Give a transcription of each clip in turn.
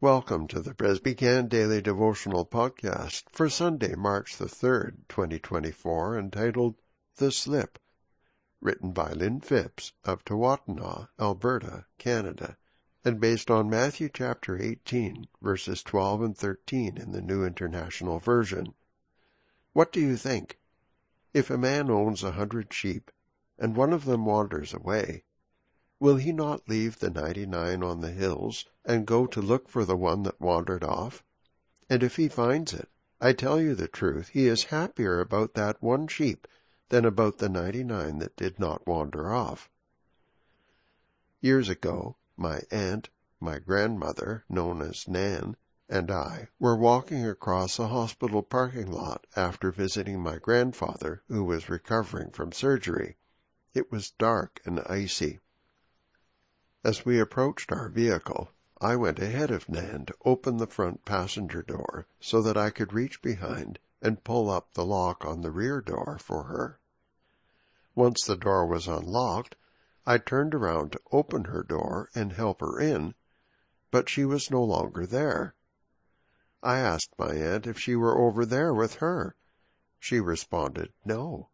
Welcome to the Presbycan Daily Devotional Podcast for Sunday, March the 3rd, 2024, entitled The Slip, written by Lynn Phipps of Tawatinaw, Alberta, Canada, and based on Matthew chapter 18, verses 12 and 13 in the New International Version. What do you think? If a man owns a hundred sheep, and one of them wanders away, will he not leave the ninety-nine on the hills and go to look for the one that wandered off? And if he finds it, I tell you the truth, he is happier about that one sheep than about the ninety-nine that did not wander off. Years ago, my aunt, my grandmother, known as Nan, and I were walking across a hospital parking lot after visiting my grandfather who was recovering from surgery. It was dark and icy. As we approached our vehicle, I went ahead of Nan to open the front passenger door so that I could reach behind and pull up the lock on the rear door for her. Once the door was unlocked, I turned around to open her door and help her in, but she was no longer there. I asked my aunt if she were over there with her. She responded, no.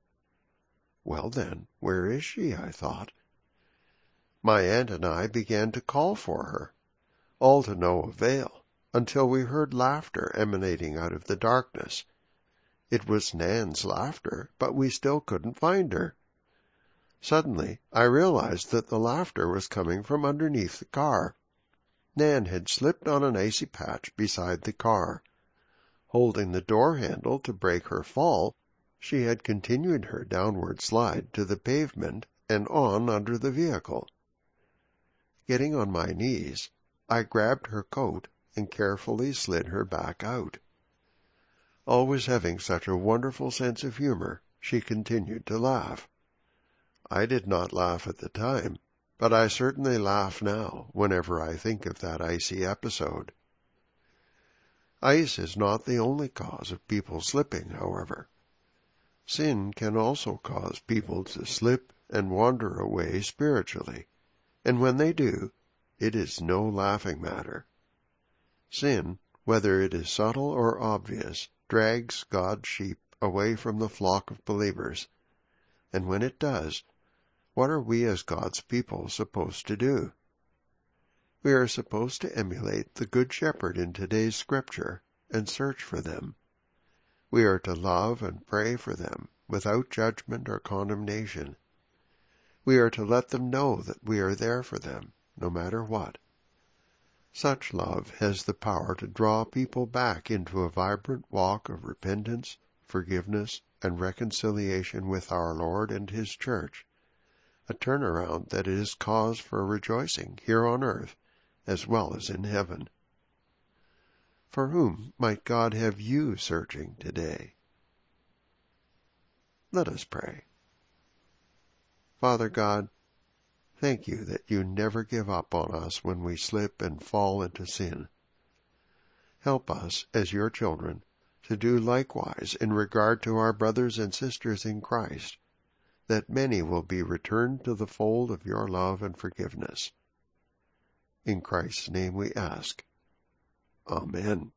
Well then, where is she? I thought. My aunt and I began to call for her, all to no avail, until we heard laughter emanating out of the darkness. It was Nan's laughter, but we still couldn't find her. Suddenly, I realized that the laughter was coming from underneath the car. Nan had slipped on an icy patch beside the car. Holding the door handle to break her fall, she had continued her downward slide to the pavement and on under the vehicle. Getting on my knees, I grabbed her coat and carefully slid her back out. Always having such a wonderful sense of humor, she continued to laugh. I did not laugh at the time, but I certainly laugh now whenever I think of that icy episode. Ice is not the only cause of people slipping, however. Sin can also cause people to slip and wander away spiritually and when they do, it is no laughing matter. Sin, whether it is subtle or obvious, drags God's sheep away from the flock of believers. And when it does, what are we as God's people supposed to do? We are supposed to emulate the Good Shepherd in today's scripture and search for them. We are to love and pray for them without judgment or condemnation. We are to let them know that we are there for them, no matter what. Such love has the power to draw people back into a vibrant walk of repentance, forgiveness, and reconciliation with our Lord and His church, a turnaround that is cause for rejoicing here on earth as well as in heaven. For whom might God have you searching today? Let us pray. Father God, thank you that you never give up on us when we slip and fall into sin. Help us, as your children, to do likewise in regard to our brothers and sisters in Christ, that many will be returned to the fold of your love and forgiveness. In Christ's name we ask. Amen.